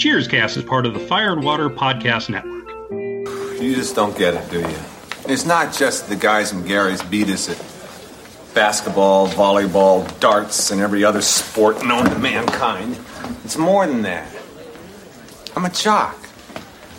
Cheerscast is part of the Fire and Water Podcast Network. You just don't get it, do you? It's not just the guys in Gary's beat us at basketball, volleyball, darts, and every other sport known to mankind. It's more than that. I'm a jock.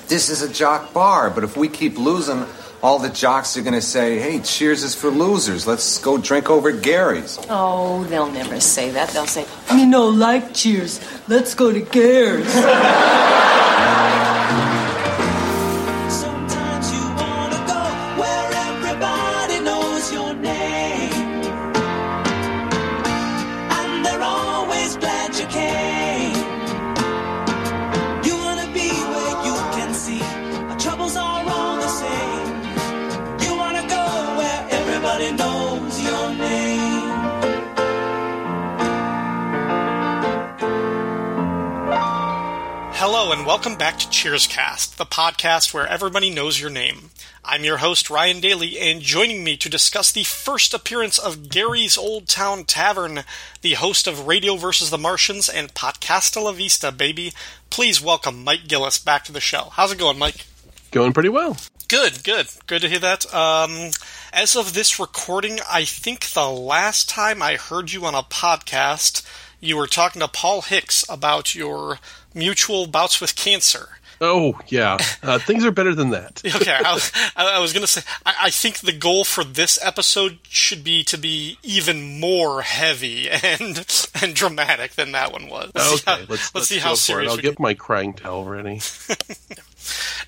This is a jock bar, but if we keep losing, all the jocks are going to say, hey, cheers is for losers. Let's go drink over at Gary's. Oh, they'll never say that. They'll say, you know, like cheers. Let's go to Gary's. welcome back to Cheerscast, the podcast where everybody knows your name. I'm your host Ryan Daly, and joining me to discuss the first appearance of Gary's Old Town Tavern, the host of Radio vs. the Martians and Podcasta La Vista, baby. Please welcome Mike Gillis back to the show. How's it going, Mike? Going pretty well. Good, good, good to hear that. Um, as of this recording, I think the last time I heard you on a podcast, you were talking to Paul Hicks about your mutual bouts with cancer. Oh yeah, uh, things are better than that. Okay, I was, I was going to say, I, I think the goal for this episode should be to be even more heavy and and dramatic than that one was. Let's see how, Okay, let's, let's see how serious I'll get my crying towel ready.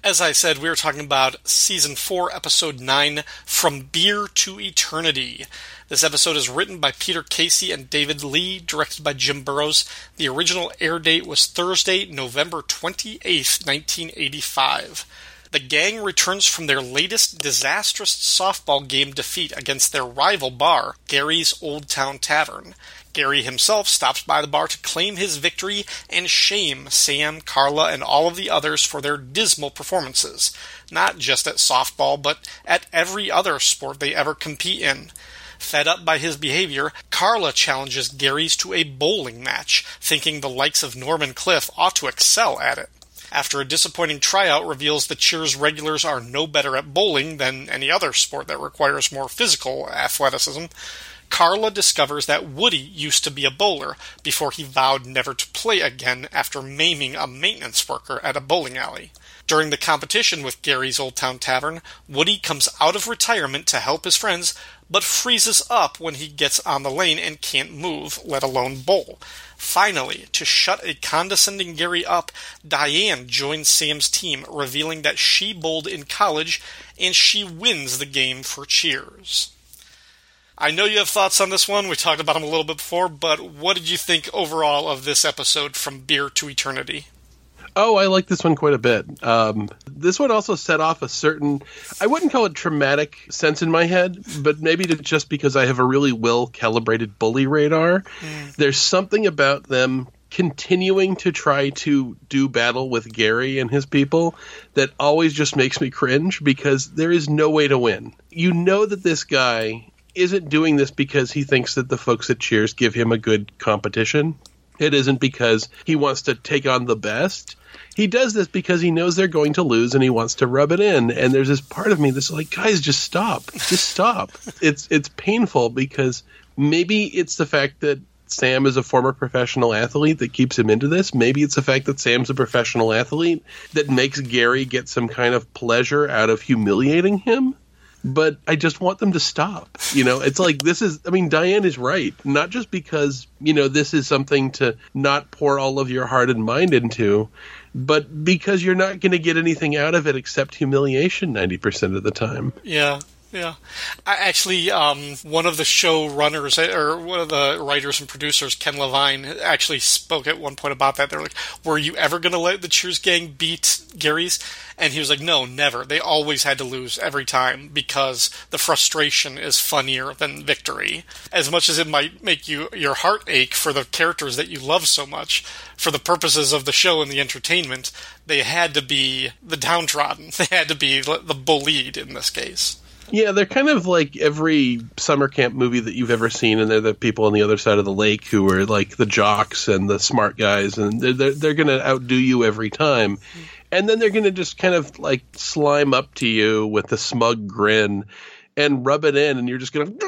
As I said, we were talking about season four, episode nine, "From Beer to Eternity." This episode is written by Peter Casey and David Lee, directed by Jim Burrows. The original air date was Thursday, November 28th, 1985. The gang returns from their latest disastrous softball game defeat against their rival bar, Gary's Old Town Tavern. Gary himself stops by the bar to claim his victory and shame Sam, Carla, and all of the others for their dismal performances, not just at softball, but at every other sport they ever compete in. Fed up by his behavior, Carla challenges Gary's to a bowling match, thinking the likes of Norman Cliff ought to excel at it. After a disappointing tryout reveals the Cheers regulars are no better at bowling than any other sport that requires more physical athleticism, Carla discovers that Woody used to be a bowler before he vowed never to play again after maiming a maintenance worker at a bowling alley. During the competition with Gary's Old Town Tavern, Woody comes out of retirement to help his friends, but freezes up when he gets on the lane and can't move, let alone bowl. Finally, to shut a condescending Gary up, Diane joins Sam's team, revealing that she bowled in college and she wins the game for cheers. I know you have thoughts on this one. We talked about them a little bit before, but what did you think overall of this episode from Beer to Eternity? Oh, I like this one quite a bit. Um, this one also set off a certain, I wouldn't call it traumatic sense in my head, but maybe just because I have a really well calibrated bully radar. There's something about them continuing to try to do battle with Gary and his people that always just makes me cringe because there is no way to win. You know that this guy isn't doing this because he thinks that the folks at Cheers give him a good competition. It isn't because he wants to take on the best. He does this because he knows they're going to lose and he wants to rub it in. And there's this part of me that's like, guys, just stop. Just stop. it's it's painful because maybe it's the fact that Sam is a former professional athlete that keeps him into this. Maybe it's the fact that Sam's a professional athlete that makes Gary get some kind of pleasure out of humiliating him but I just want them to stop. You know, it's like this is, I mean, Diane is right. Not just because, you know, this is something to not pour all of your heart and mind into, but because you're not going to get anything out of it except humiliation 90% of the time. Yeah, yeah. I actually, um, one of the show runners or one of the writers and producers, Ken Levine, actually spoke at one point about that. They're like, "Were you ever going to let the Cheers gang beat Gary's?" And he was like, "No, never. They always had to lose every time because the frustration is funnier than victory. As much as it might make you your heart ache for the characters that you love so much, for the purposes of the show and the entertainment, they had to be the downtrodden. They had to be the bullied in this case." Yeah, they're kind of like every summer camp movie that you've ever seen, and they're the people on the other side of the lake who are like the jocks and the smart guys, and they're they're, they're going to outdo you every time, and then they're going to just kind of like slime up to you with a smug grin and rub it in, and you're just going to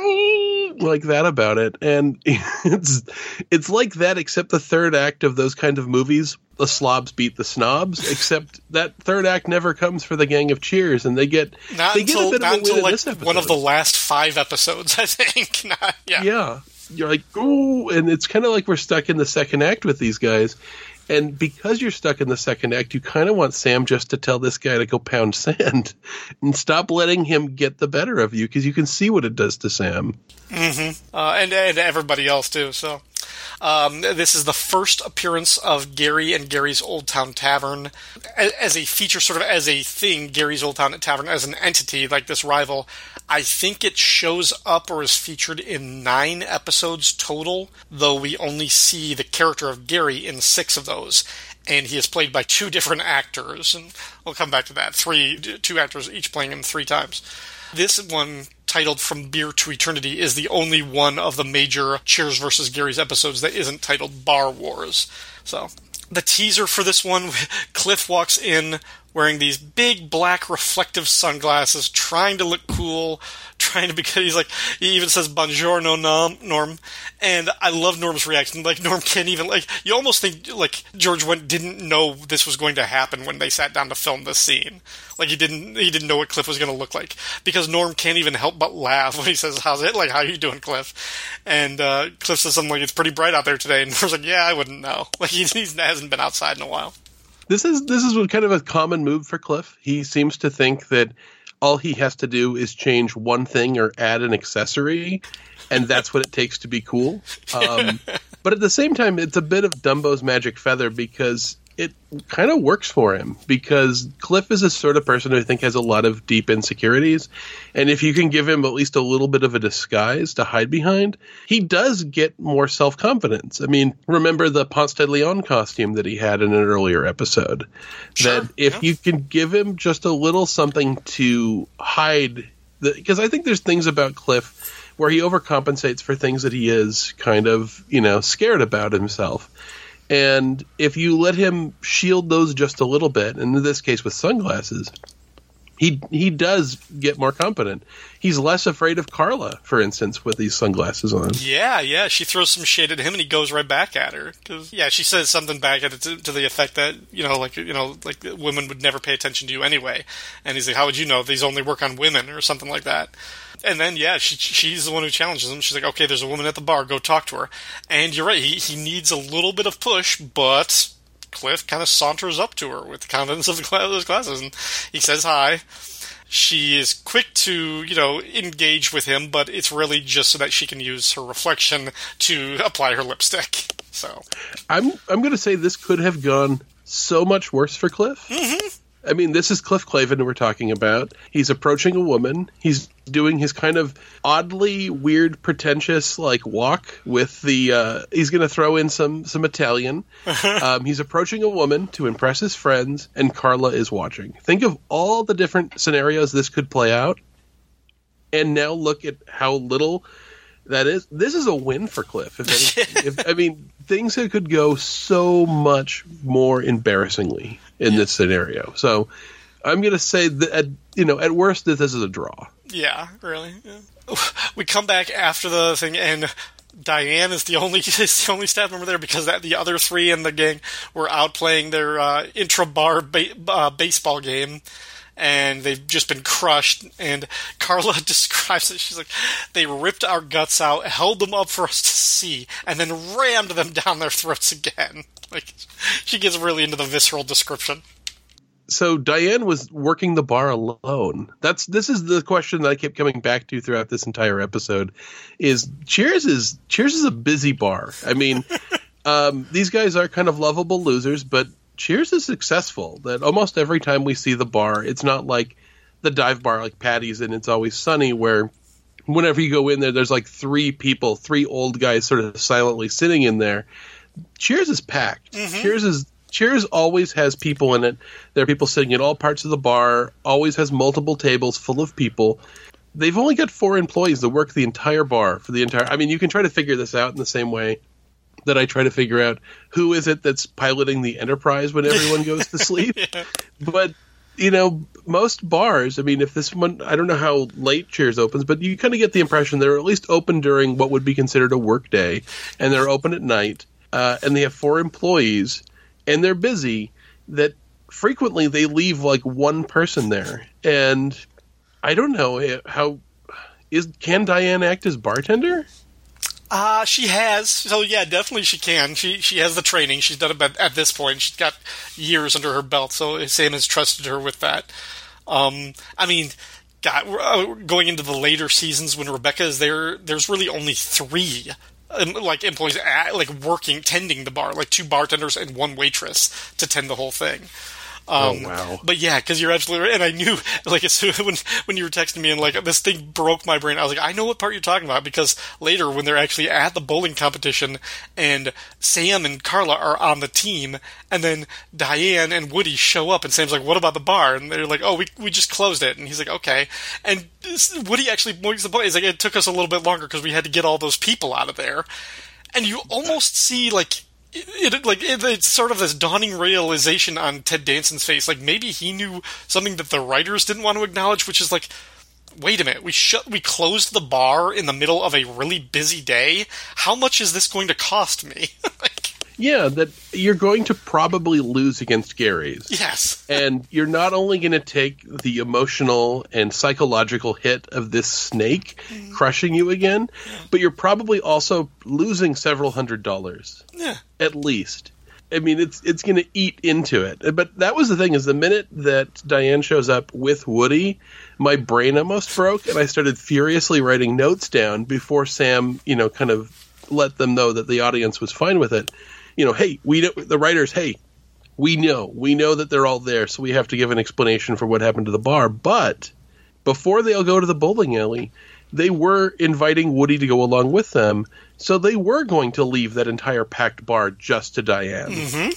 like that about it, and it's it's like that, except the third act of those kind of movies. The slobs beat the snobs, except that third act never comes for the gang of Cheers, and they get Not they get until, a bit not of a win until in like one of the last five episodes, I think. Not, yeah. yeah you're like oh and it's kind of like we're stuck in the second act with these guys and because you're stuck in the second act you kind of want sam just to tell this guy to go pound sand and stop letting him get the better of you because you can see what it does to sam uh, and and everybody else too. So, um, this is the first appearance of Gary and Gary's Old Town Tavern as, as a feature, sort of as a thing. Gary's Old Town Tavern as an entity, like this rival. I think it shows up or is featured in nine episodes total, though we only see the character of Gary in six of those. And he is played by two different actors, and we'll come back to that. Three, two actors each playing him three times. This one, titled From Beer to Eternity, is the only one of the major Cheers versus Gary's episodes that isn't titled Bar Wars. So, the teaser for this one, Cliff walks in wearing these big black reflective sunglasses, trying to look cool, to because he's like he even says "Buongiorno, Norm." Norm, and I love Norm's reaction. Like Norm can't even like you almost think like George Wendt didn't know this was going to happen when they sat down to film this scene. Like he didn't he didn't know what Cliff was going to look like because Norm can't even help but laugh when he says, "How's it? Like how you doing, Cliff?" And uh, Cliff says something like, "It's pretty bright out there today," and Norm's like, "Yeah, I wouldn't know." Like he hasn't been outside in a while. this is this is kind of a common move for cliff he seems to think that all he has to do is change one thing or add an accessory and that's what it takes to be cool. Um, but at the same time it's a bit of dumbo's magic feather because it kind of works for him because cliff is a sort of person who i think has a lot of deep insecurities. And if you can give him at least a little bit of a disguise to hide behind he does get more self-confidence. I mean remember the ponce de leon costume that he had in an earlier episode? Sure, that if yeah. you can give him just a little something to hide because i think there's things about cliff where he overcompensates for things that he is kind of you know scared about himself and if you let him shield those just a little bit, and in this case with sunglasses, he he does get more competent. He's less afraid of Carla, for instance, with these sunglasses on. Yeah, yeah. She throws some shade at him, and he goes right back at her. Cause, yeah, she says something back at it to, to the effect that you know, like you know, like women would never pay attention to you anyway. And he's like, "How would you know? These only work on women," or something like that. And then yeah, she she's the one who challenges him. She's like, "Okay, there's a woman at the bar. Go talk to her." And you're right. He he needs a little bit of push, but Cliff kind of saunters up to her with the confidence of those glasses, and he says hi. She is quick to, you know, engage with him, but it's really just so that she can use her reflection to apply her lipstick. So, I'm I'm going to say this could have gone so much worse for Cliff. Mm-hmm. I mean, this is Cliff Clavin we're talking about. He's approaching a woman. He's doing his kind of oddly weird, pretentious like walk with the. Uh, he's going to throw in some some Italian. um, he's approaching a woman to impress his friends, and Carla is watching. Think of all the different scenarios this could play out, and now look at how little that is. This is a win for Cliff. If, any, if I mean, things could go so much more embarrassingly in this scenario. So I'm going to say that at, you know at worst that this is a draw. yeah, really. Yeah. We come back after the thing, and Diane is the only is the only staff member there because that the other three in the gang were out playing their uh, intra bar ba- uh, baseball game. And they've just been crushed. And Carla describes it. She's like, they ripped our guts out, held them up for us to see, and then rammed them down their throats again. Like, she gets really into the visceral description. So Diane was working the bar alone. That's this is the question that I kept coming back to throughout this entire episode. Is Cheers is Cheers is a busy bar. I mean, um, these guys are kind of lovable losers, but Cheers is successful. That almost every time we see the bar, it's not like the dive bar like Paddy's and it's always sunny where whenever you go in there, there's like three people, three old guys sort of silently sitting in there. Cheers is packed. Mm-hmm. Cheers is Cheers always has people in it. There are people sitting in all parts of the bar. Always has multiple tables full of people. they've only got four employees that work the entire bar for the entire. I mean, you can try to figure this out in the same way that I try to figure out who is it that's piloting the Enterprise when everyone goes to sleep. But you know, most bars. I mean, if this one, I don't know how late Cheers opens, but you kind of get the impression they're at least open during what would be considered a work day, and they're open at night, uh, and they have four employees, and they're busy. That frequently they leave like one person there, and I don't know eh, how is can Diane act as bartender? Uh, she has. So yeah, definitely she can. She she has the training. She's done it at, at this point. She's got years under her belt. So Sam has trusted her with that. Um, I mean, God, uh, going into the later seasons when Rebecca is there, there's really only three. um, Like employees, at, like working, tending the bar, like two bartenders and one waitress to tend the whole thing. Um, Oh, wow. But yeah, because you're absolutely right. And I knew, like, as soon, when when you were texting me and like this thing broke my brain, I was like, I know what part you're talking about because later when they're actually at the bowling competition and Sam and Carla are on the team, and then Diane and Woody show up, and Sam's like, "What about the bar?" And they're like, "Oh, we we just closed it." And he's like, "Okay." And Woody actually makes the point. He's like, "It took us a little bit longer because we had to get all those people out of there." And you almost see like it, like it, it's sort of this dawning realization on Ted Danson's face. Like maybe he knew something that the writers didn't want to acknowledge, which is like, wait a minute, we shut, we closed the bar in the middle of a really busy day. How much is this going to cost me? like, Yeah, that you're going to probably lose against Gary's. yes, and you're not only going to take the emotional and psychological hit of this snake mm-hmm. crushing you again, but you're probably also losing several hundred dollars yeah, at least. I mean, it's it's going to eat into it. But that was the thing: is the minute that Diane shows up with Woody, my brain almost broke, and I started furiously writing notes down before Sam, you know, kind of let them know that the audience was fine with it. You know, hey, we the writers, hey, we know, we know that they're all there, so we have to give an explanation for what happened to the bar. But before they all go to the bowling alley, they were inviting Woody to go along with them, so they were going to leave that entire packed bar just to Diane. Mm-hmm.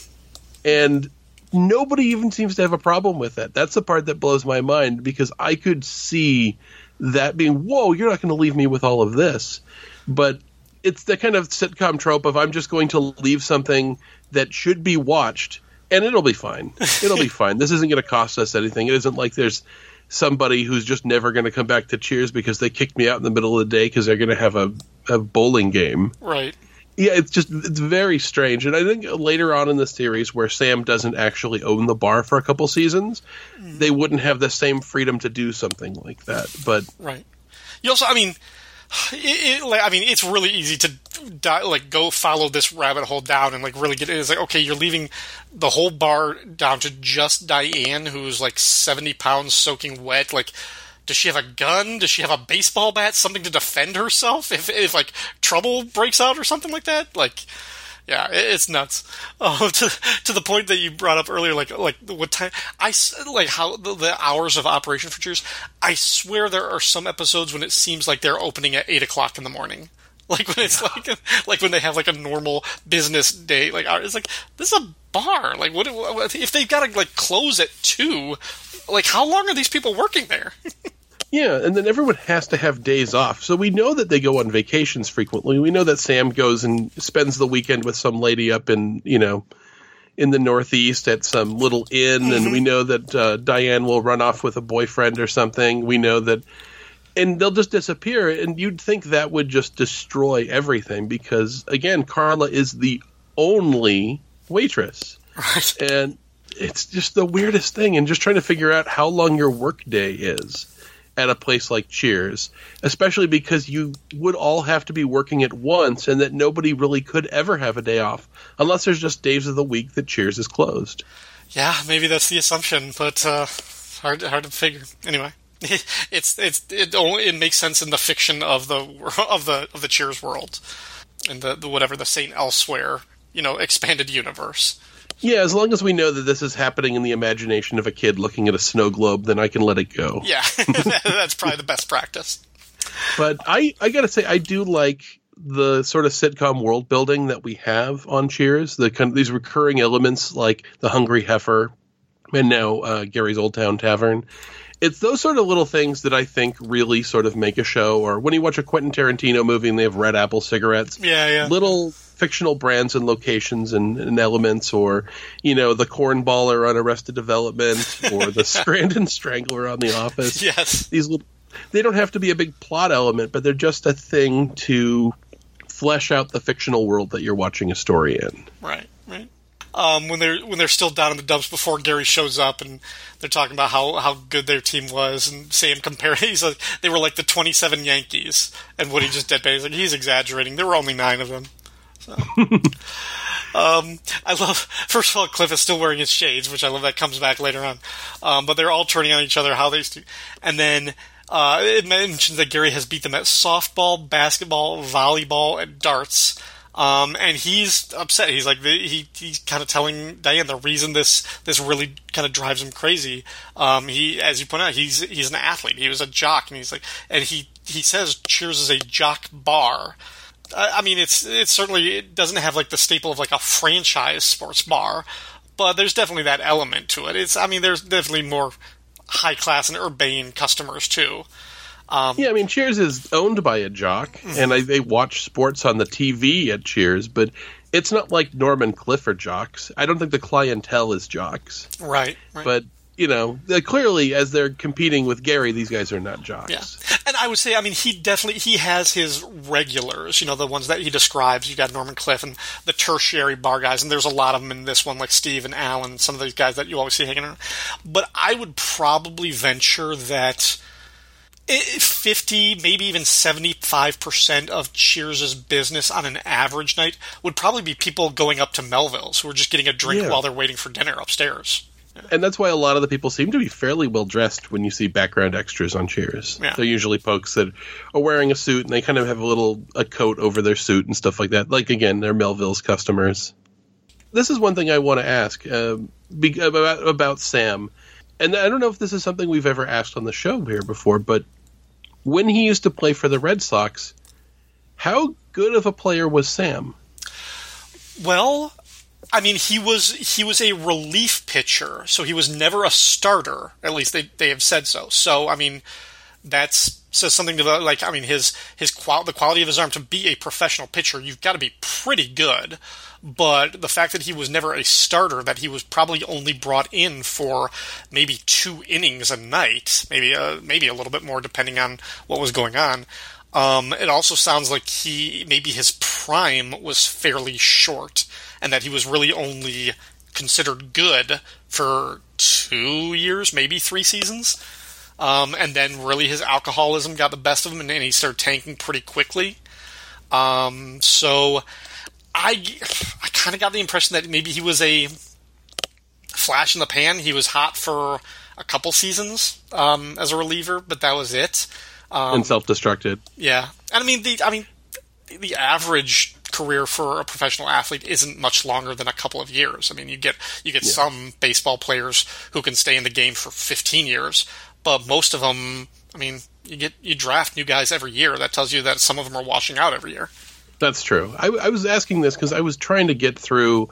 And nobody even seems to have a problem with that. That's the part that blows my mind because I could see that being, whoa, you're not going to leave me with all of this. But it's the kind of sitcom trope of I'm just going to leave something that should be watched and it'll be fine. It'll be fine. This isn't going to cost us anything. It isn't like there's somebody who's just never going to come back to Cheers because they kicked me out in the middle of the day because they're going to have a, a bowling game. right. Yeah, it's just it's very strange, and I think later on in the series, where Sam doesn't actually own the bar for a couple seasons, mm. they wouldn't have the same freedom to do something like that. But Right. You also, I mean, it, it, like, I mean, it's really easy to di- like go follow this rabbit hole down and like really get it. It's like okay, you're leaving the whole bar down to just Diane, who's like seventy pounds soaking wet. Like, does she have a gun? Does she have a baseball bat? Something to defend herself if if like trouble breaks out or something like that? Like. Yeah, it's nuts. Oh, to to the point that you brought up earlier, like like what time I like how the, the hours of operation for Cheers. I swear there are some episodes when it seems like they're opening at eight o'clock in the morning. Like when it's like like when they have like a normal business day. Like uh, it's like this is a bar. Like what what- if they've got to like close at two? Like how long are these people working there? yeah, and then everyone has to have days off, so we know that they go on vacations frequently. We know that Sam goes and spends the weekend with some lady up in you know in the Northeast at some little inn, and we know that uh, Diane will run off with a boyfriend or something. We know that, and they'll just disappear, and you'd think that would just destroy everything because again, Carla is the only waitress, right. and it's just the weirdest thing. And just trying to figure out how long your workday is at a place like Cheers, especially because you would all have to be working at once, and that nobody really could ever have a day off unless there's just days of the week that Cheers is closed. Yeah, maybe that's the assumption, but uh, hard hard to figure. Anyway, it's it's it only it makes sense in the fiction of the of the of the Cheers world, and the, the whatever the Saint Elsewhere you know expanded universe. Yeah, as long as we know that this is happening in the imagination of a kid looking at a snow globe, then I can let it go. Yeah, that's probably the best practice. But I, I gotta say, I do like the sort of sitcom world building that we have on Cheers. The kind of these recurring elements like the hungry heifer, and now uh, Gary's Old Town Tavern. It's those sort of little things that I think really sort of make a show. Or when you watch a Quentin Tarantino movie and they have Red Apple cigarettes, Yeah, yeah. little fictional brands and locations and, and elements, or you know the cornballer on Arrested Development, or the Scranton Strangler on The Office. Yes. These little, they don't have to be a big plot element, but they're just a thing to flesh out the fictional world that you're watching a story in. Right, right. Um, when they're when they're still down in the dumps before Gary shows up, and they're talking about how, how good their team was, and Sam compare he's like they were like the twenty seven Yankees, and Woody just deadpan. He's like he's exaggerating. There were only nine of them. So. um, I love. First of all, Cliff is still wearing his shades, which I love. That comes back later on. Um, but they're all turning on each other. How they, st- and then uh, it mentions that Gary has beat them at softball, basketball, volleyball, and darts. Um, and he's upset. He's like he he's kind of telling Diane the reason this this really kind of drives him crazy. Um, he, as you point out, he's he's an athlete. He was a jock, and he's like, and he he says Cheers is a jock bar. I I mean, it's it's certainly it doesn't have like the staple of like a franchise sports bar, but there's definitely that element to it. It's I mean, there's definitely more high class and urbane customers too. Um, yeah, I mean, Cheers is owned by a jock, mm-hmm. and I, they watch sports on the TV at Cheers, but it's not like Norman Cliff are jocks. I don't think the clientele is jocks, Right. right. but you know, uh, clearly as they're competing with Gary, these guys are not jocks. Yeah, I would say, I mean, he definitely he has his regulars. You know, the ones that he describes. You got Norman Cliff and the tertiary bar guys, and there's a lot of them in this one, like Steve and Alan, and some of these guys that you always see hanging around. But I would probably venture that. Eh, 50 maybe even 75% of cheers's business on an average night would probably be people going up to melville's who are just getting a drink Yeah. while they're waiting for dinner upstairs And that's why a lot of the people seem to be fairly well dressed when you see background extras on Cheers. Yeah. They're usually folks that are wearing a suit and they kind of have a little a coat over their suit and stuff like that. Like again, they're Melville's customers. This is one thing I want to ask uh, be, about about Sam, and I don't know if this is something we've ever asked on the show here before, but when he used to play for the Red Sox, how good of a player was Sam? Well, I mean, he was he was a relief pitcher, so he was never a starter. At least they they have said so. So I mean, that's says something to the like. I mean, his his qual the quality of his arm to be a professional pitcher, you've got to be pretty good. But the fact that he was never a starter, that he was probably only brought in for maybe two innings a night, maybe a, maybe a little bit more depending on what was going on. Um, it also sounds like he maybe his prime was fairly short, and that he was really only considered good for two years, maybe three seasons. Um, and then really his alcoholism got the best of him, and then he started tanking pretty quickly. Um, so I I kind of got the impression that maybe he was a flash in the pan. He was hot for a couple seasons um, as a reliever, but that was it. Um, and self-destructed. yeah, and I mean the I mean the average career for a professional athlete isn't much longer than a couple of years. I mean, you get you get some baseball players who can stay in the game for 15 years, but most of them, I mean, you get you draft new guys every year. That tells you that some of them are washing out every year. That's true. I, I was asking this because I was trying to get through.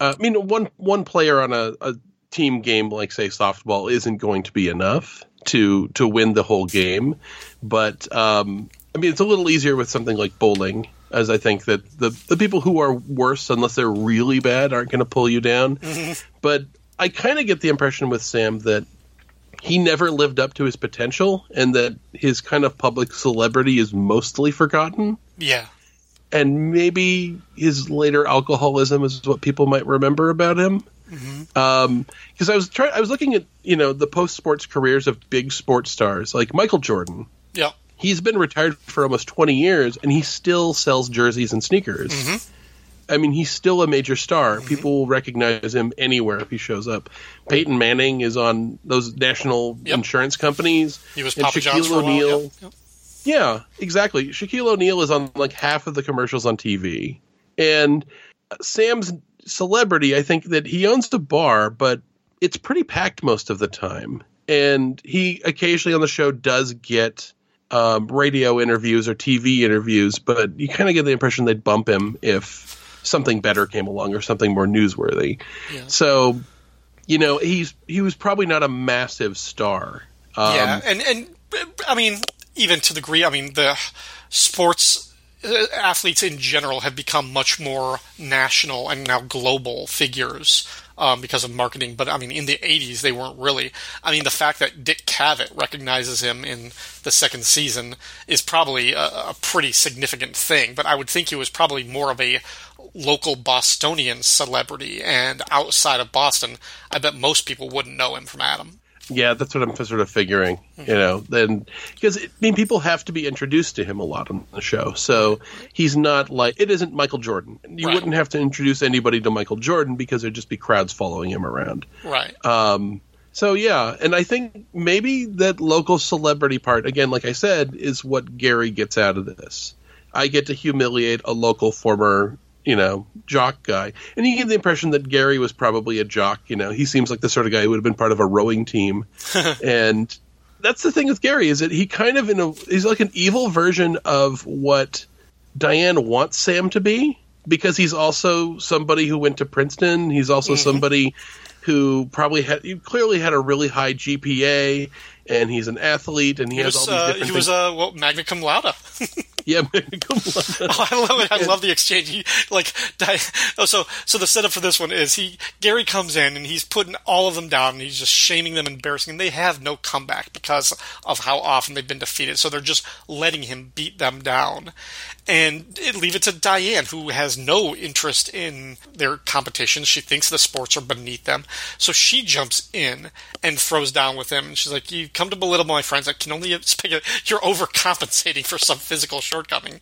Uh, I mean, one one player on a, a team game like say softball isn't going to be enough to to win the whole game, but um, I mean it's a little easier with something like bowling, as I think that the the people who are worse, unless they're really bad, aren't going to pull you down. But I kind of get the impression with Sam that he never lived up to his potential, and that his kind of public celebrity is mostly forgotten Yeah, and maybe his later alcoholism is what people might remember about him. Mm-hmm. Um, because I was trying, I was looking at you know the post sports careers of big sports stars like Michael Jordan. yeah, He's been retired for almost twenty years, and he still sells jerseys and sneakers. Mm-hmm. I mean, he's still a major star. Mm-hmm. People will recognize him anywhere if he shows up. Peyton Manning is on those national Yep. insurance companies. he was Papa Shaquille for a while. O'Neal. Yep, yep. Yeah, exactly. Shaquille O'Neal is on like half of the commercials on TV. And Sam's celebrity, I think that he owns the bar, but it's pretty packed most of the time. And he occasionally on the show does get um, radio interviews or TV interviews, but you kind of get the impression they'd bump him if something better came along or something more newsworthy. Yeah. So you know, he's he was probably not a massive star. Um, yeah, and and I mean, even to the degree, I mean, the sports athletes in general have become much more national and now global figures um, because of marketing. But I mean, in the '80s, they weren't really. I mean, the fact that Dick Cavett recognizes him in the second season is probably a, a pretty significant thing. But I would think he was probably more of a local Bostonian celebrity, and outside of Boston, I bet most people wouldn't know him from Adam. Yeah, that's what I'm sort of figuring. You know, then because I mean, people have to be introduced to him a lot on the show, so he's not like it isn't Michael Jordan. You Right. wouldn't have to introduce anybody to Michael Jordan because there'd just be crowds following him around. Right. Um, so yeah, and I think maybe that local celebrity part again, like I said, is what Gary gets out of this. I get to humiliate a local former, you know, jock guy, and you get the impression that Gary was probably a jock. You know, he seems like the sort of guy who would have been part of a rowing team, and that's the thing with Gary is that he kind of in a he's like an evil version of what Diane wants Sam to be because he's also somebody who went to Princeton. He's also mm-hmm. somebody who probably had clearly had a really high GPA and he's an athlete and he, He has was, all these uh, different he was things. uh, well, magna cum laude. yeah, come on. Oh, I love it. I love the exchange. He, like, Di- oh, so so the setup for this one is he Gary comes in and he's putting all of them down and he's just shaming them, embarrassing them. They have no comeback because of how often they've been defeated. So they're just letting him beat them down, and it, leave it to Diane, who has no interest in their competitions. She thinks the sports are beneath them, so she jumps in and throws down with him. And she's like, "You come to belittle my friends. I can only expect you- you're overcompensating for some physical shortcoming."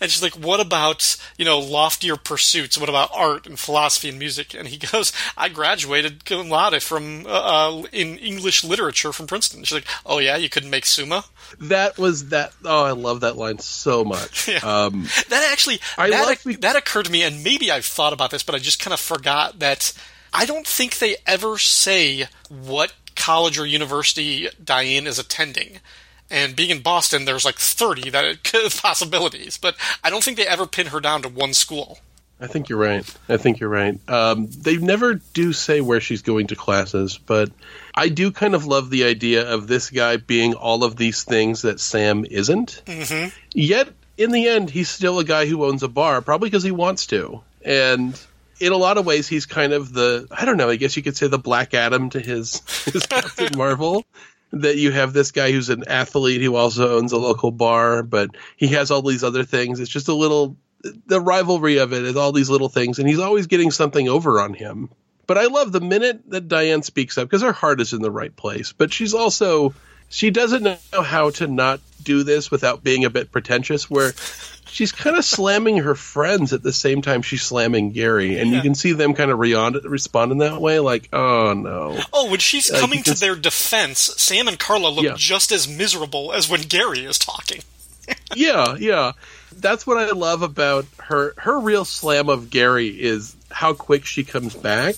And she's like, "What about you know loftier pursuits? What about art and philosophy and music?" And he goes, "I graduated cum laude from uh, uh, in English literature from Princeton." She's like, "Oh yeah, you couldn't make summa." that was that. Oh, I love that line so much. Yeah. Um, That actually I that, that occurred to me, and maybe I've thought about this, but I just kind of forgot that I don't think they ever say what college or university Diane is attending. And being in Boston, there's like 30 that it could possibilities, but I don't think they ever pin her down to one school. I think you're right. I think you're right. Um, they never do say where she's going to classes, but I do kind of love the idea of this guy being all of these things that Sam isn't. Mm-hmm. Yet, in the end, he's still a guy who owns a bar, probably because he wants to. And in a lot of ways, he's kind of the, I don't know, I guess you could say the Black Adam to his, his Captain Marvel. That you have this guy who's an athlete who also owns a local bar, but he has all these other things. It's just a little the rivalry of it is all these little things, and he's always getting something over on him. But I love the minute that Diane speaks up because her heart is in the right place, but she's also she doesn't know how to not do this without being a bit pretentious. Where she's kind of slamming her friends at the same time she's slamming Gary, and you can see them kind of re- respond in that way, like, "Oh no." Oh, when she's Uh, coming to their defense, Sam and Carla look Yeah. just as miserable as when Gary is talking. yeah, yeah. That's what I love about her. Her real slam of Gary is how quick she comes back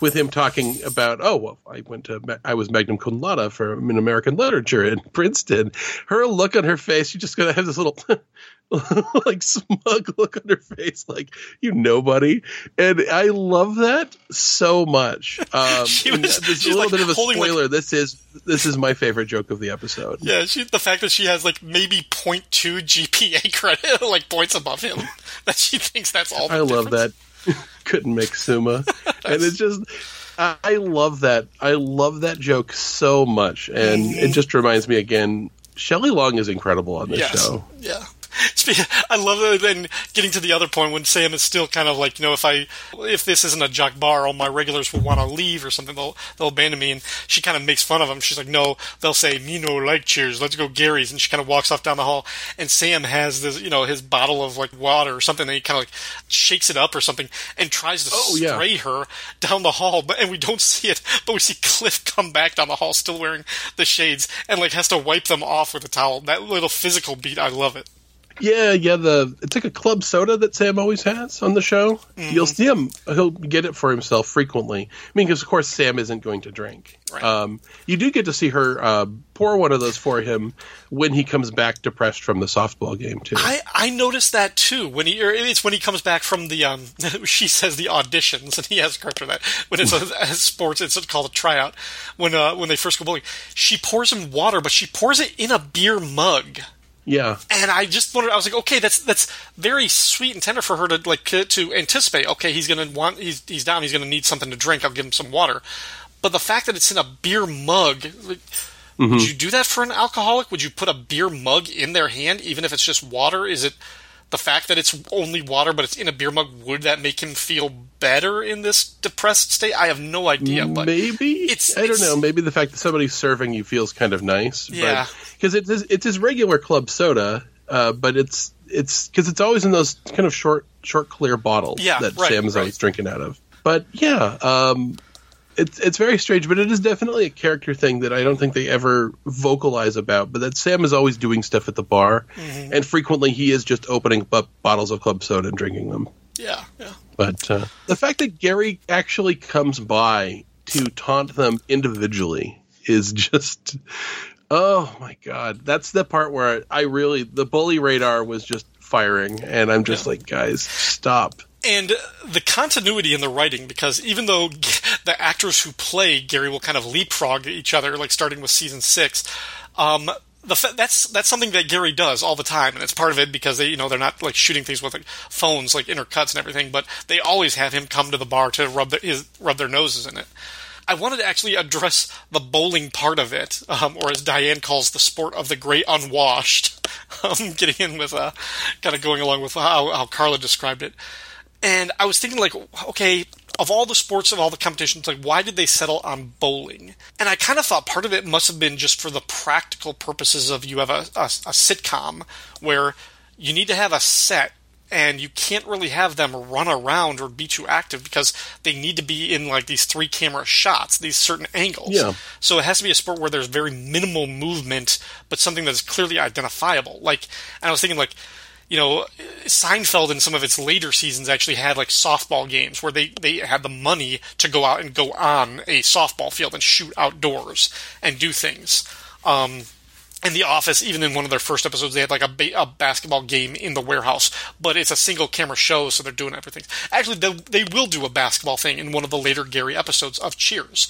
with him talking about, oh, well, I went to, I was magnum cum laude for American literature in Princeton. Her look on her face, she just gonna have this little, like smug look on her face, like you nobody, and I love that so much. Um, She was- a little like bit of a holding, like- spoiler. this is this is my favorite joke of the episode. Yeah, she, the fact that she has like maybe 0.2 GPA credit, like points above him, that she thinks that's all. I love that. Couldn't make summa, and it's just I, I love that. I love that joke so much, and it just reminds me again. Shelley Long is incredible on this Yes. show. Yeah. I love it. Then getting to the other point when Sam is still kind of like, you know, if I, if this isn't a jock bar, all my regulars will want to leave or something. They'll they'll abandon me, and she kind of makes fun of him. She's like, no, they'll say me no like cheers. Let's go Gary's, and she kind of walks off down the hall. And Sam has this, you know, his bottle of like water or something, and he kind of like shakes it up or something, and tries to Oh, yeah. spray her down the hall, but and we don't see it, but we see Cliff come back down the hall still wearing the shades and like has to wipe them off with a towel. That little physical beat, I love it. Yeah, yeah. The it's like a club soda that Sam always has on the show. Mm-hmm. You'll see him; he'll get it for himself frequently. I mean, because of course Sam isn't going to drink. Right. Um, you do get to see her uh, pour one of those for him when he comes back depressed from the softball game too. I, I noticed that too when he or it's when he comes back from the um she says the auditions and he has a character that when it's a, a sports it's called a tryout when uh when they first go bowling she pours him water but she pours it in a beer mug yeah, and I just wondered I was like okay that's that's very sweet and tender for her to like to, to anticipate okay he's gonna want he's he's down he's gonna need something to drink I'll give him some water but the fact that it's in a beer mug like, mm-hmm. would you do that for an alcoholic? Would you put a beer mug in their hand, even if it's just water? Is it the fact that it's only water, but it's in a beer mug? Would that make him feel better in this depressed state? I have no idea. But maybe it's- I don't know. Maybe the fact that somebody's serving you feels kind of nice. Yeah. because it's it's his regular club soda, uh, but it's it's because it's always in those kind of short short clear bottles Yeah, that right, Sam is right. always drinking out of. But yeah, um, it's it's very strange, but it is definitely a character thing that I don't think they ever vocalize about. But that Sam is always doing stuff at the bar, Mm-hmm. and frequently he is just opening up bottles of club soda and drinking them. yeah, yeah. But uh, the fact that Gary actually comes by to taunt them individually is just. Oh my god. That's the part where I really. The bully radar was just firing, and I'm just like, guys, stop. and the continuity in the writing because even though the actors who play Gary will kind of leapfrog each other, like starting with season six, um, the that's that's something that Gary does all the time, and it's part of it because they you know they're not like shooting things with like phones like intercuts and everything, but they always have him come to the bar to rub their, his, rub their noses in it. I wanted to actually address the bowling part of it, um, or as Diane calls the sport of the great unwashed. Um, getting in with uh, kind of going along with how, how Carla described it. And I was thinking, like, okay, of all the sports, of all the competitions, like, why did they settle on bowling? And I kind of thought part of it must have been just for the practical purposes of you have a, a, a sitcom where you need to have a set and you can't really have them run around or be too active because they need to be in like these three camera shots, these certain angles. Yeah. So it has to be a sport where there's very minimal movement, but something that is clearly identifiable. Like, and I was thinking like, you know, Seinfeld in some of its later seasons actually had like softball games where they, they had the money to go out and go on a softball field and shoot outdoors and do things. Um, in the office, even in one of their first episodes, they had like a, ba- a basketball game in the warehouse, but it's a single camera show, so they're doing everything. Actually, they, they will do a basketball thing in one of the later Gary episodes of Cheers,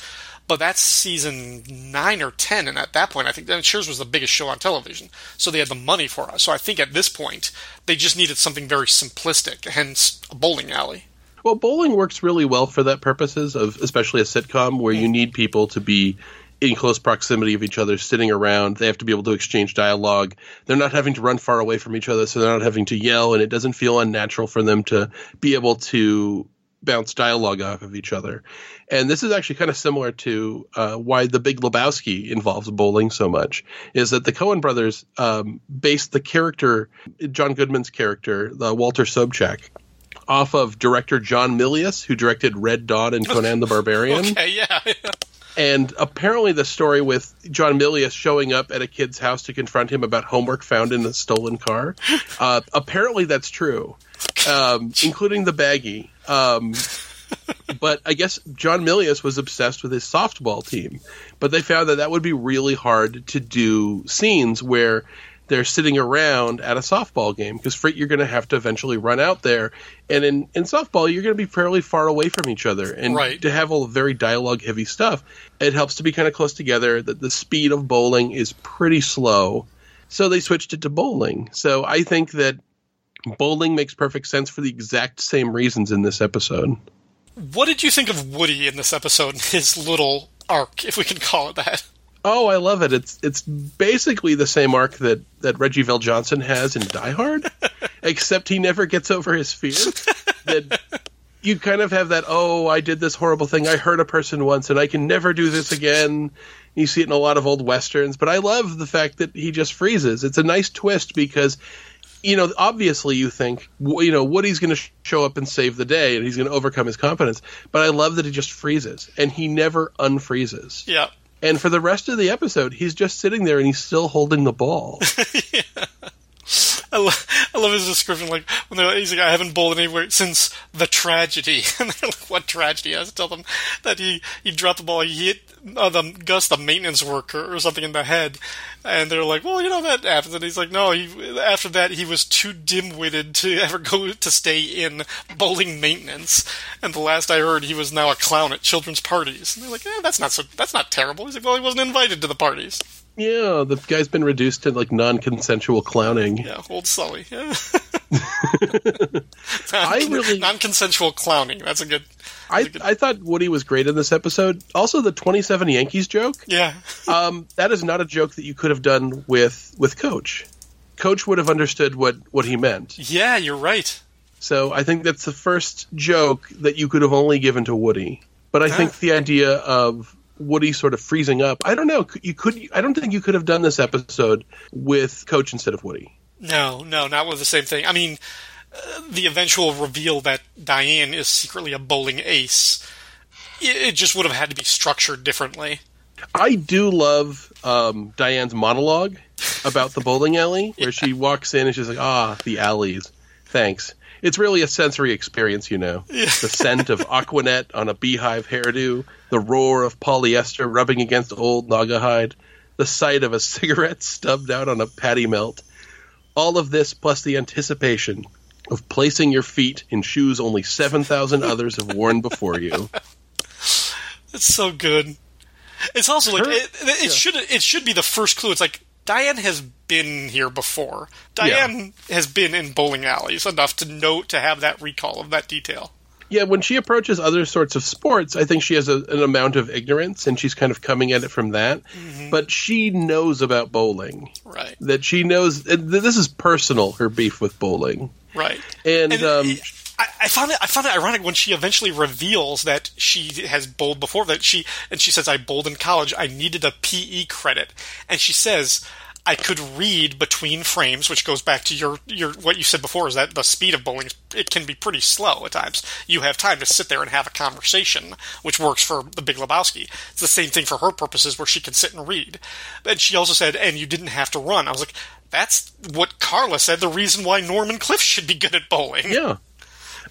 but that's season nine or ten, and at that point, I think then Cheers was the biggest show on television, so they had the money for us. So I think at this point, they just needed something very simplistic, hence a bowling alley. Well, bowling works really well for that purposes of especially a sitcom where you need people to be in close proximity of each other, sitting around. They have to be able to exchange dialogue. They're not having to run far away from each other, so they're not having to yell, and it doesn't feel unnatural for them to be able to bounce dialogue off of each other. And this is actually kind of similar to uh, why the Big Lebowski involves bowling so much. Is that the Coen brothers um, based the character, John Goodman's character, the Walter Sobchak, off of director John Milius, who directed Red Dawn and Conan the Barbarian. Okay, yeah. And apparently, the story with John Milius showing up at a kid's house to confront him about homework found in a stolen car. Uh, apparently, that's true, um, including the baggie. Um, but I guess John Milius was obsessed with his softball team. But they found that that would be really hard to do scenes where they're sitting around at a softball game because for you're going to have to eventually run out there. And in, in softball, you're going to be fairly far away from each other. And Right. to have all the very dialogue heavy stuff, it helps to be kind of close together. That the speed of bowling is pretty slow. So they switched it to bowling. So I think that bowling makes perfect sense for the exact same reasons in this episode. what did you think of Woody in this episode and his little arc, if we can call it that? Oh, I love it. It's it's basically the same arc that that Reggie VelJohnson has in Die Hard, except he never gets over his fear. that you kind of have that. Oh, I did this horrible thing. I hurt a person once, and I can never do this again. You see it in a lot of old westerns, but I love the fact that he just freezes. It's a nice twist because. You know, obviously, you think you know Woody's going to sh- show up and save the day, and he's going to overcome his confidence. But I love that he just freezes, and he never unfreezes. Yeah. And for the rest of the episode, he's just sitting there and he's still holding the ball. I, lo- I love his description. Like when they're he's like, I haven't bowled anywhere since the tragedy, and they're like, what tragedy? I have to tell them that he he dropped the ball, he hit uh, the Gus, the maintenance worker, or something in the head, and they're like, well, you know that happens, and he's like, no, he after that he was too dim-witted to ever go to stay in bowling maintenance, and the last I heard, he was now a clown at children's parties, and they're like, eh, that's not so that's not terrible. He's like, well, he wasn't invited to the parties. Yeah, the guy's been reduced to like non-consensual clowning. Yeah, old Sully. Yeah. I really- non-consensual clowning. That's a good. I I thought Woody was great in this episode. Also, the 27 Yankees joke. Yeah, Um, that is not a joke that you could have done with with Coach. Coach would have understood what what he meant. yeah, you're right. So I think that's the first joke that you could have only given to Woody. But I think the idea of Woody sort of freezing up, I don't know. You could. I don't think you could have done this episode with Coach instead of Woody. No, no, not with the same thing. I mean, uh, the eventual reveal that Diane is secretly a bowling ace. It, it just would have had to be structured differently. I do love um, Diane's monologue about the bowling alley, where she walks in and she's like, "Ah, the alleys. Thanks." It's really a sensory experience, you know. The scent of Aqua Net on a beehive hairdo, the roar of polyester rubbing against old Naugahyde, the sight of a cigarette stubbed out on a patty melt. All of this plus the anticipation of placing your feet in shoes only 7,000 others have worn before you. It's so good. It's also like Her- it, it should it should be the first clue. It's like Diane has been here before. Diane has been in bowling alleys enough to know to have that recall of that detail. Yeah, when she approaches other sorts of sports, I think she has a, an amount of ignorance and she's kind of coming at it from that. But she knows about bowling. Right. That she knows and this is personal, her beef with bowling. Right. And, um, I, I found it. I found it ironic when she eventually reveals that she has bowled before. That she and she says, "I bowled in college. I needed a PE credit," and she says. I could read between frames, which goes back to your, your what you said before is that the speed of bowling it can be pretty slow at times. You have time to sit there and have a conversation, which works for the Big Lebowski. It's the same thing for her purposes, where she can sit and read. And she also said, and you didn't have to run. I was like, that's what Carla said. The reason why Norman Cliff should be good at bowling. yeah.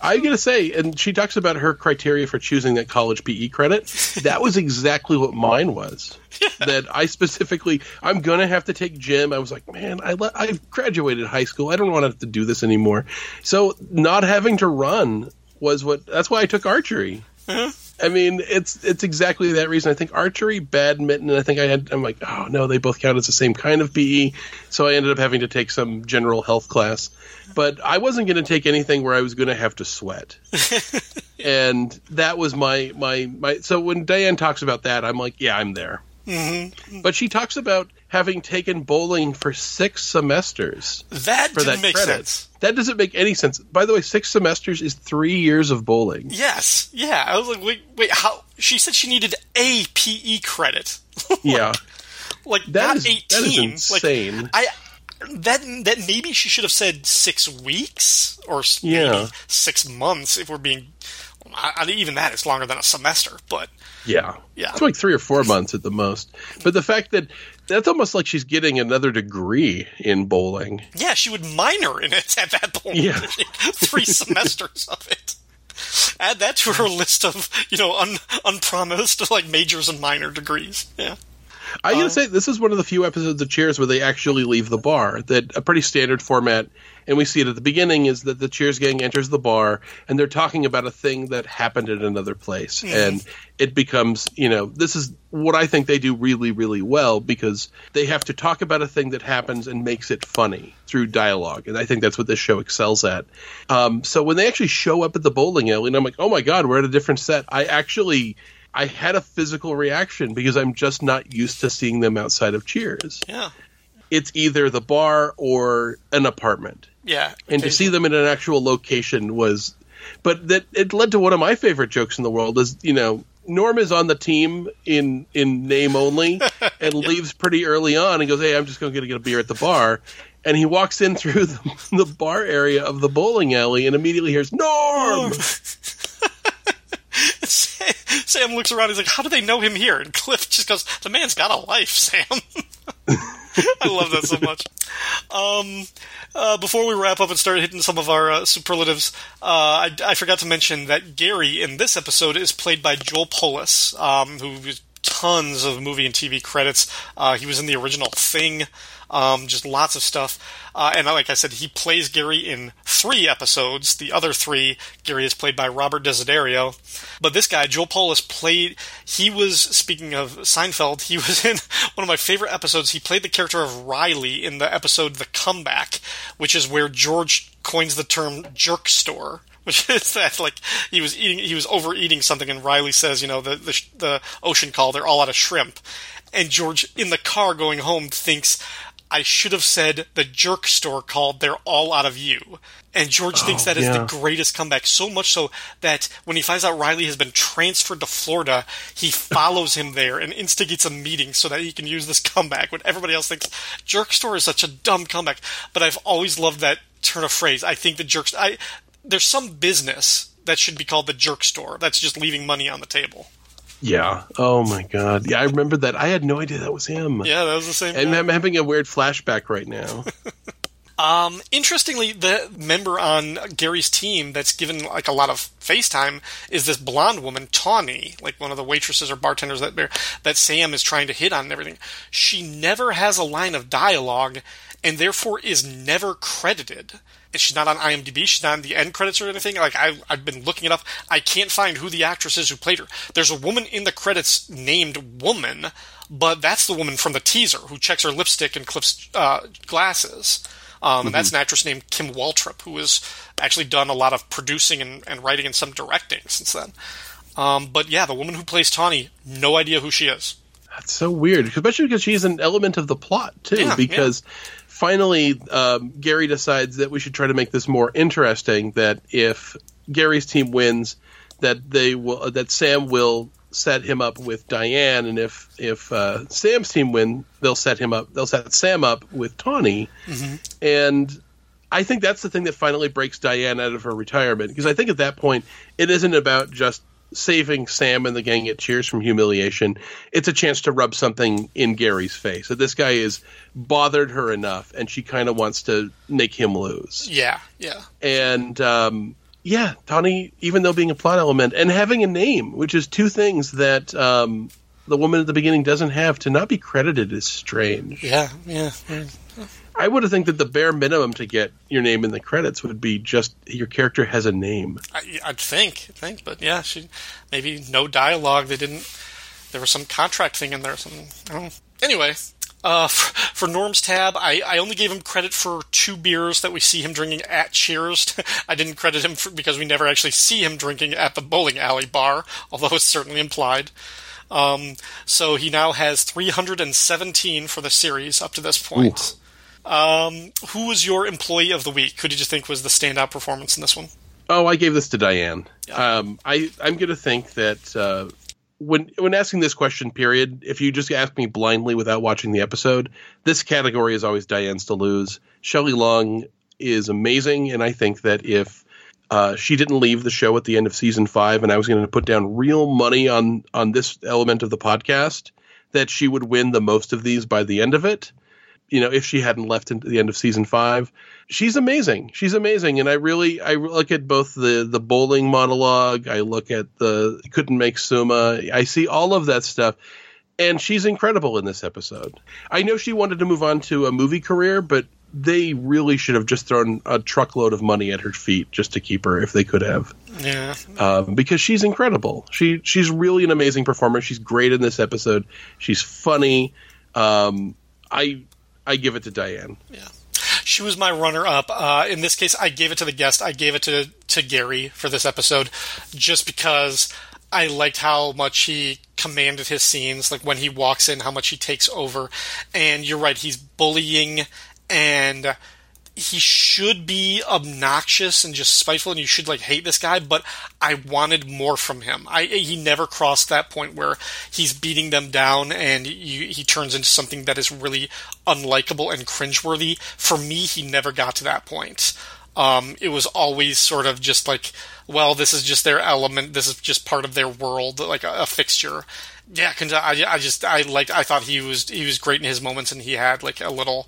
I gotta say, and she talks about her criteria for choosing that college PE credit. That was exactly what mine was. That I specifically, I'm gonna have to take gym. I was like, man, I le- I've graduated high school. I don't want to have to do this anymore. So not having to run was what. That's why I took archery. I mean, it's it's exactly that reason. I think archery, badminton, I think I had. I'm like, oh no, they both count as the same kind of PE. So I ended up having to take some general health class, but I wasn't going to take anything where I was going to have to sweat. and that was my my my. So when Diane talks about that, I'm like, yeah, I'm there. Mm-hmm. But she talks about having taken bowling for six semesters That for that make credit. sense. That doesn't make any sense. By the way, six semesters is three years of bowling. Yes, yeah. I was like, wait, wait. How? She said she needed a PE credit, Yeah. like That not is- eighteen. that is insane. Like, I that that maybe she should have said six weeks or Yeah. maybe six months if we're being. I, I- even that is longer than a semester, but Yeah. Yeah. It's like three or four months at the most. But the fact that that's almost like she's getting another degree in bowling. yeah, she would minor in it at that point. Yeah. three semesters of it. Add that to her list of you know un, unpromised like majors and minor degrees. Yeah. I gotta say, this is one of the few episodes of Cheers where they actually leave the bar. That a pretty standard format, and we see it at the beginning, is that the Cheers gang enters the bar and they're talking about a thing that happened at another place, and it becomes, you know, this is what I think they do really, really well because they have to talk about a thing that happens and makes it funny through dialogue, and I think that's what this show excels at. Um, so when they actually show up at the bowling alley, and I'm like, oh my god, we're at a different set. I actually. I had a physical reaction because I'm just not used to seeing them outside of Cheers. Yeah. It's either the bar or an apartment. Yeah. And to see them in an actual location was but that it led to one of my favorite jokes in the world is, you know, Norm is on the team in in name only and leaves pretty early on and goes, "Hey, I'm just going to get a beer at the bar." And he walks in through the, the bar area of the bowling alley and immediately hears Norm. Sam looks around. He's like, "How do they know him here?" And Cliff just goes, "The man's got a life, Sam." I love that so much. Um, uh, before we wrap up and start hitting some of our uh, superlatives, uh, I, I, forgot to mention that Gary in this episode is played by Joel Polis, um, who tons of movie and TV credits. Uh, he was in the original Thing, um, just lots of stuff. Uh, and like I said, he plays Gary in three episodes. The other three, Gary is played by Robert Desiderio. But this guy, Joel Polis, played. He was speaking of Seinfeld. He was in one of my favorite episodes. He played the character of Riley in the episode The Comeback, which is where George coins the term jerk store which is that like he was eating he was overeating something and Riley says you know the the, the ocean call they're all out of shrimp and George in the car going home thinks I should have said the jerk store called they're all out of you and George oh, thinks that yeah. is the greatest comeback so much so that when he finds out Riley has been transferred to Florida he follows him there and instigates a meeting so that he can use this comeback when everybody else thinks jerk store is such a dumb comeback but I've always loved that turn of phrase. I think the jerks. I there's some business that should be called the jerk store. That's just leaving money on the table. Yeah. Oh my god. Yeah, I remember that. I had no idea that was him. Yeah, that was the same. And guy. I'm having a weird flashback right now. um, interestingly, the member on Gary's team that's given like a lot of FaceTime is this blonde woman, Tawny, like one of the waitresses or bartenders that that Sam is trying to hit on and everything. She never has a line of dialogue, and therefore is never credited she's not on IMDb. She's not on the end credits or anything. Like I, I've been looking it up. I can't find who the actress is who played her. There's a woman in the credits named Woman, but that's the woman from the teaser who checks her lipstick and clips uh, glasses. Um, mm-hmm. And that's an actress named Kim Waltrip, who has actually done a lot of producing and, and writing and some directing since then. Um, but yeah, the woman who plays Tawny, no idea who she is. That's so weird, especially because she's an element of the plot too. Yeah, because yeah finally, um, Gary decides that we should try to make this more interesting. That if Gary's team wins, that they will that Sam will set him up with Diane, and if if uh, Sam's team win, they'll set him up. They'll set Sam up with Tawny, mm-hmm. and I think that's the thing that finally breaks Diane out of her retirement because I think at that point it isn't about just saving Sam and the gang at Cheers from humiliation, it's a chance to rub something in Gary's face. That this guy is bothered her enough, and she kind of wants to make him lose. Yeah, yeah. And um, yeah, Tawny, even though being a plot element and having a name, which is two things that um, the woman at the beginning doesn't have, to not be credited is strange. Yeah, yeah. yeah. I would have think that the bare minimum to get your name in the credits would be just your character has a name. I, would think, I think, but yeah, she maybe no dialogue. They didn't. There was some contract thing in there. Something. Anyway, uh, for, for, Norm's tab, I, I only gave him credit for two beers that we see him drinking at Cheers. I didn't credit him for, because we never actually see him drinking at the bowling alley bar, although it's certainly implied. Um, so he now has 317 for the series up to this point. Ooh. Um, who was your employee of the week? Who did you think was the standout performance in this one? Oh, I gave this to Diane. Yeah. Um, I I'm going to think that uh, when when asking this question, period, if you just ask me blindly without watching the episode, this category is always Diane's to lose. Shelley Long is amazing, and I think that if uh, she didn't leave the show at the end of season five, and I was going to put down real money on on this element of the podcast, that she would win the most of these by the end of it you know, if she hadn't left at the end of season five. She's amazing. She's amazing, and I really I look at both the the bowling monologue. I look at the couldn't make summa. I see all of that stuff, and she's incredible in this episode. I know she wanted to move on to a movie career, but they really should have just thrown a truckload of money at her feet just to keep her if they could have. Yeah. Um, because she's incredible. She she's really an amazing performer. She's great in this episode. She's funny. Um, I I give it to Diane. Yeah. She was my runner up. Uh, in this case, I gave it to the guest. I gave it to, to Gary for this episode just because I liked how much he commanded his scenes. Like when he walks in, how much he takes over. And you're right, he's bullying and he should be obnoxious and just spiteful and you should like hate this guy but i wanted more from him i he never crossed that point where he's beating them down and he, he turns into something that is really unlikable and cringeworthy for me he never got to that point um, it was always sort of just like, well, this is just their element. This is just part of their world, like a, a fixture. Yeah, I, I just I liked I thought he was he was great in his moments, and he had like a little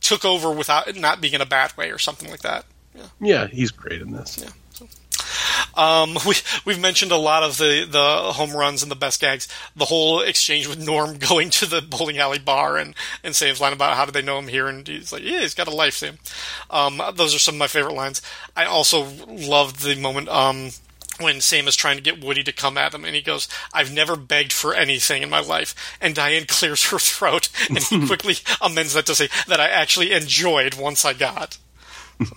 took over without not being in a bad way or something like that. Yeah, yeah he's great in this. Yeah. Um, we we've mentioned a lot of the the home runs and the best gags. The whole exchange with Norm going to the bowling alley bar and and Sam's line about how do they know him here, and he's like, yeah, he's got a life, Sam. Um, those are some of my favorite lines. I also loved the moment. Um, when Sam is trying to get Woody to come at him, and he goes, "I've never begged for anything in my life," and Diane clears her throat, and he quickly amends that to say that I actually enjoyed once I got.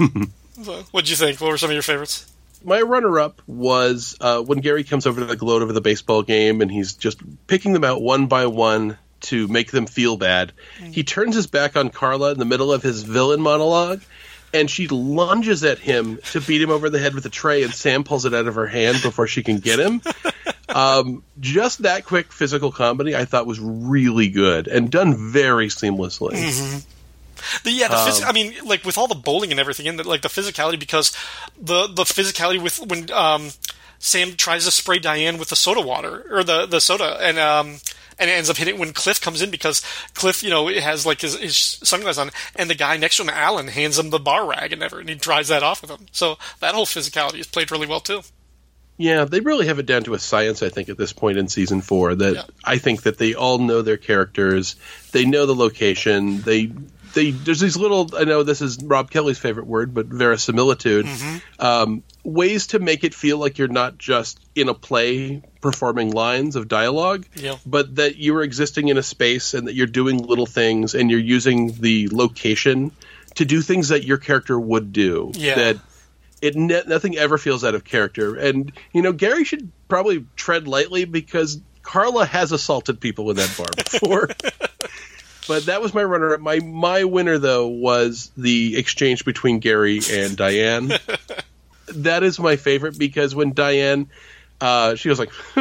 so, what'd you think? What were some of your favorites? my runner up was uh, when Gary comes over to the gloat over the baseball game and he's just picking them out one by one to make them feel bad. He turns his back on Carla in the middle of his villain monologue and she lunges at him to beat him over the head with a tray and Sam pulls it out of her hand before she can get him. Um, just that quick physical comedy I thought was really good and done very seamlessly. The, yeah, the phys- I mean, like with all the bowling and everything, and the, like the physicality, because the the physicality with when um, Sam tries to spray Diane with the soda water or the the soda, and um, and it ends up hitting when Cliff comes in because Cliff, you know, has like his, his sunglasses on, and the guy next to him, Alan, hands him the bar rag and ever, and he dries that off with him. So that whole physicality is played really well too. Yeah, they really have it down to a science, I think, at this point in season four. That Yeah. I think that they all know their characters, they know the location, they they there's these little I know this is Rob Kelly's favorite word, but verisimilitude. Um, ways to make it feel like you're not just in a play performing lines of dialogue, Yeah. but that you're existing in a space and that you're doing little things and you're using the location to do things that your character would do. Yeah. That it ne- nothing ever feels out of character. And you know, Gary should probably tread lightly because Carla has assaulted people in that bar before. but that was my runner up. My my winner though was the exchange between Gary and Diane. that is my favorite because when Diane. Uh, she was like,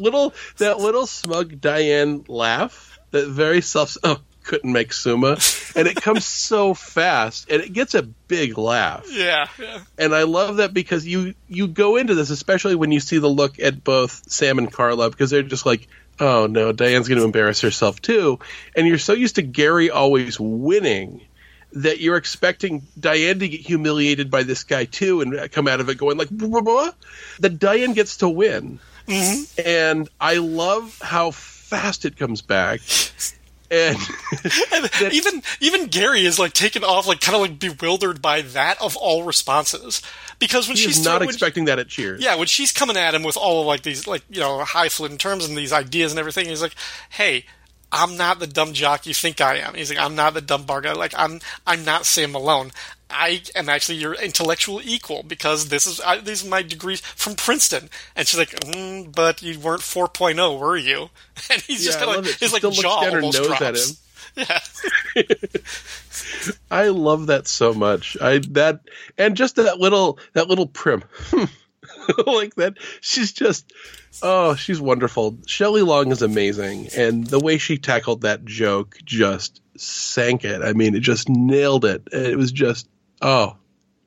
little that little smug Diane laugh, that very self. Oh, couldn't make summa, and it comes so fast, and it gets a big laugh Yeah, yeah. and I love that because you you go into this, especially when you see the look at both Sam and Carla, because they're just like, oh no, Diane's going to embarrass herself too, and you're so used to Gary always winning that you're expecting Diane to get humiliated by this guy too, and come out of it going like, blah, blah, blah. that Diane gets to win, mm-hmm. and I love how fast it comes back. And even even Gary is like taken off, like kind of like bewildered by that of all responses. Because when she's not expecting that at Cheers. yeah, when she's coming at him with all of like these like you know highfalutin terms and these ideas and everything, he's like, "Hey, I'm not the dumb jock you think I am." He's like, "I'm not the dumb bar guy. Like I'm I'm not Sam Malone. I am actually your intellectual equal because this is I, these are my degrees from Princeton." And she's like, mm, "But you weren't 4.0, were you?" And he's just Yeah, I kind of his like jaw almost drops. Yeah. I love that so much. I that and just that little that little prim, like that. She's just oh, she's wonderful. Shelley Long is amazing, and the way she tackled that joke just sank it. I mean, it just nailed it. It was just oh,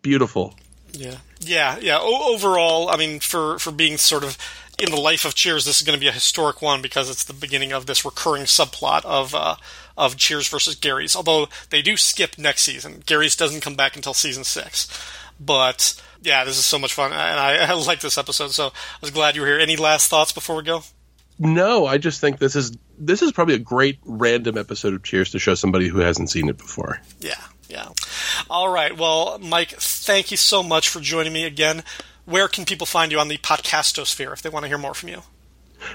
beautiful. Yeah, yeah, yeah. O- overall, I mean, for for being sort of in the life of Cheers, this is going to be a historic one because it's the beginning of this recurring subplot of uh, of Cheers versus Gary's. Although they do skip next season, Gary's doesn't come back until season six. But yeah, this is so much fun, and I, I like this episode. So I was glad you were here. Any last thoughts before we go? No, I just think this is this is probably a great random episode of Cheers to show somebody who hasn't seen it before. Yeah, yeah. All right. Well, Mike, thank you so much for joining me again. Where can people find you on the podcastosphere if they want to hear more from you?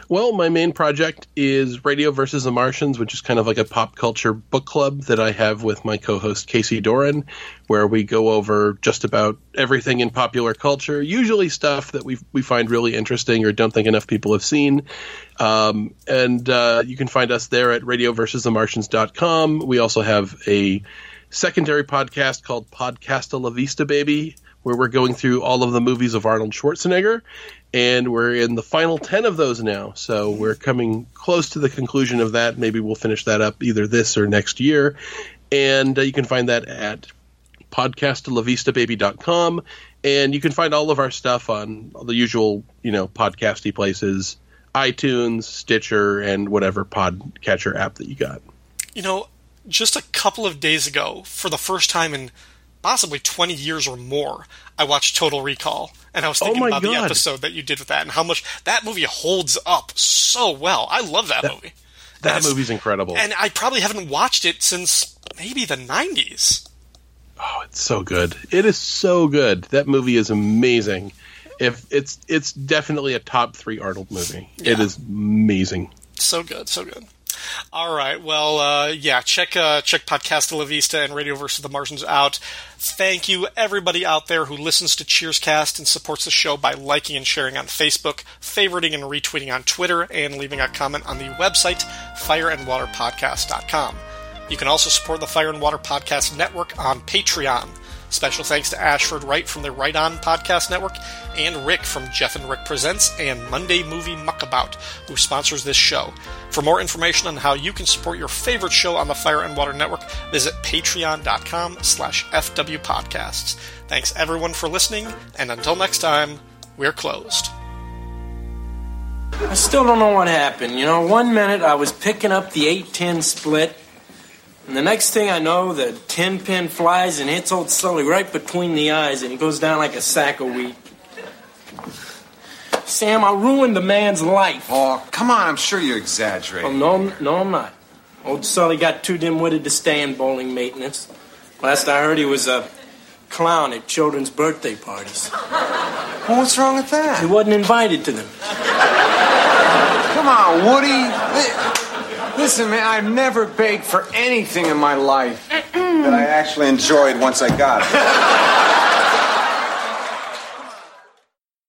Well, my main project is Radio versus the Martians, which is kind of like a pop culture book club that I have with my co host Casey Doran, where we go over just about everything in popular culture, usually stuff that we, we find really interesting or don't think enough people have seen. Um, and uh, you can find us there at radioversusthemartians.com. We also have a secondary podcast called Podcasta La Vista Baby, where we're going through all of the movies of Arnold Schwarzenegger. And we're in the final 10 of those now. So we're coming close to the conclusion of that. Maybe we'll finish that up either this or next year. And uh, you can find that at podcastlavistababy.com, and you can find all of our stuff on the usual, you know, podcasty places, iTunes, Stitcher, and whatever podcatcher app that you got. You know, just a couple of days ago, for the first time in possibly 20 years or more, I watched Total Recall. And I was oh thinking Oh about the episode that you did with that and how much that movie holds up so well. I love that, movie. That That's- movie's incredible. And I probably haven't watched it since maybe the 90s. Oh, it's so good. It is so good. That movie is amazing. If it's it's definitely a top three Arnold movie. It Yeah. is amazing. So good, so good. All right, well, uh, yeah, check uh, check Podcast La Vista and Radio versus the Martians out. Thank you, everybody out there who listens to Cheerscast and supports the show by liking and sharing on Facebook, favoriting and retweeting on Twitter, and leaving a comment on the website fireandwaterpodcast.com. You can also support the Fire and Water Podcast Network on Patreon. Special thanks to Ashford Wright from the Right On Podcast Network and Rick from Jeff and Rick Presents and Monday Movie Muckabout, who sponsors this show. For more information on how you can support your favorite show on the Fire and Water Network, visit patreon.com slash fwpodcasts. Thanks everyone for listening, and until next time, we're closed. I still don't know what happened. You know, one minute I was picking up the 810 split, and the next thing I know, the 10 pin flies and hits old Sully right between the eyes, and he goes down like a sack of wheat. Sam, I ruined the man's life. Oh, come on, I'm sure you're Oh, exaggerating. no, no, I'm not. Old Sully got too dim-witted to stay in bowling maintenance. Last I heard, he was a clown at children's birthday parties. Well, what's wrong with that? He wasn't invited to them. Come on, Woody. Li- Listen, man, I've never begged for anything in my life that I actually enjoyed once I got it.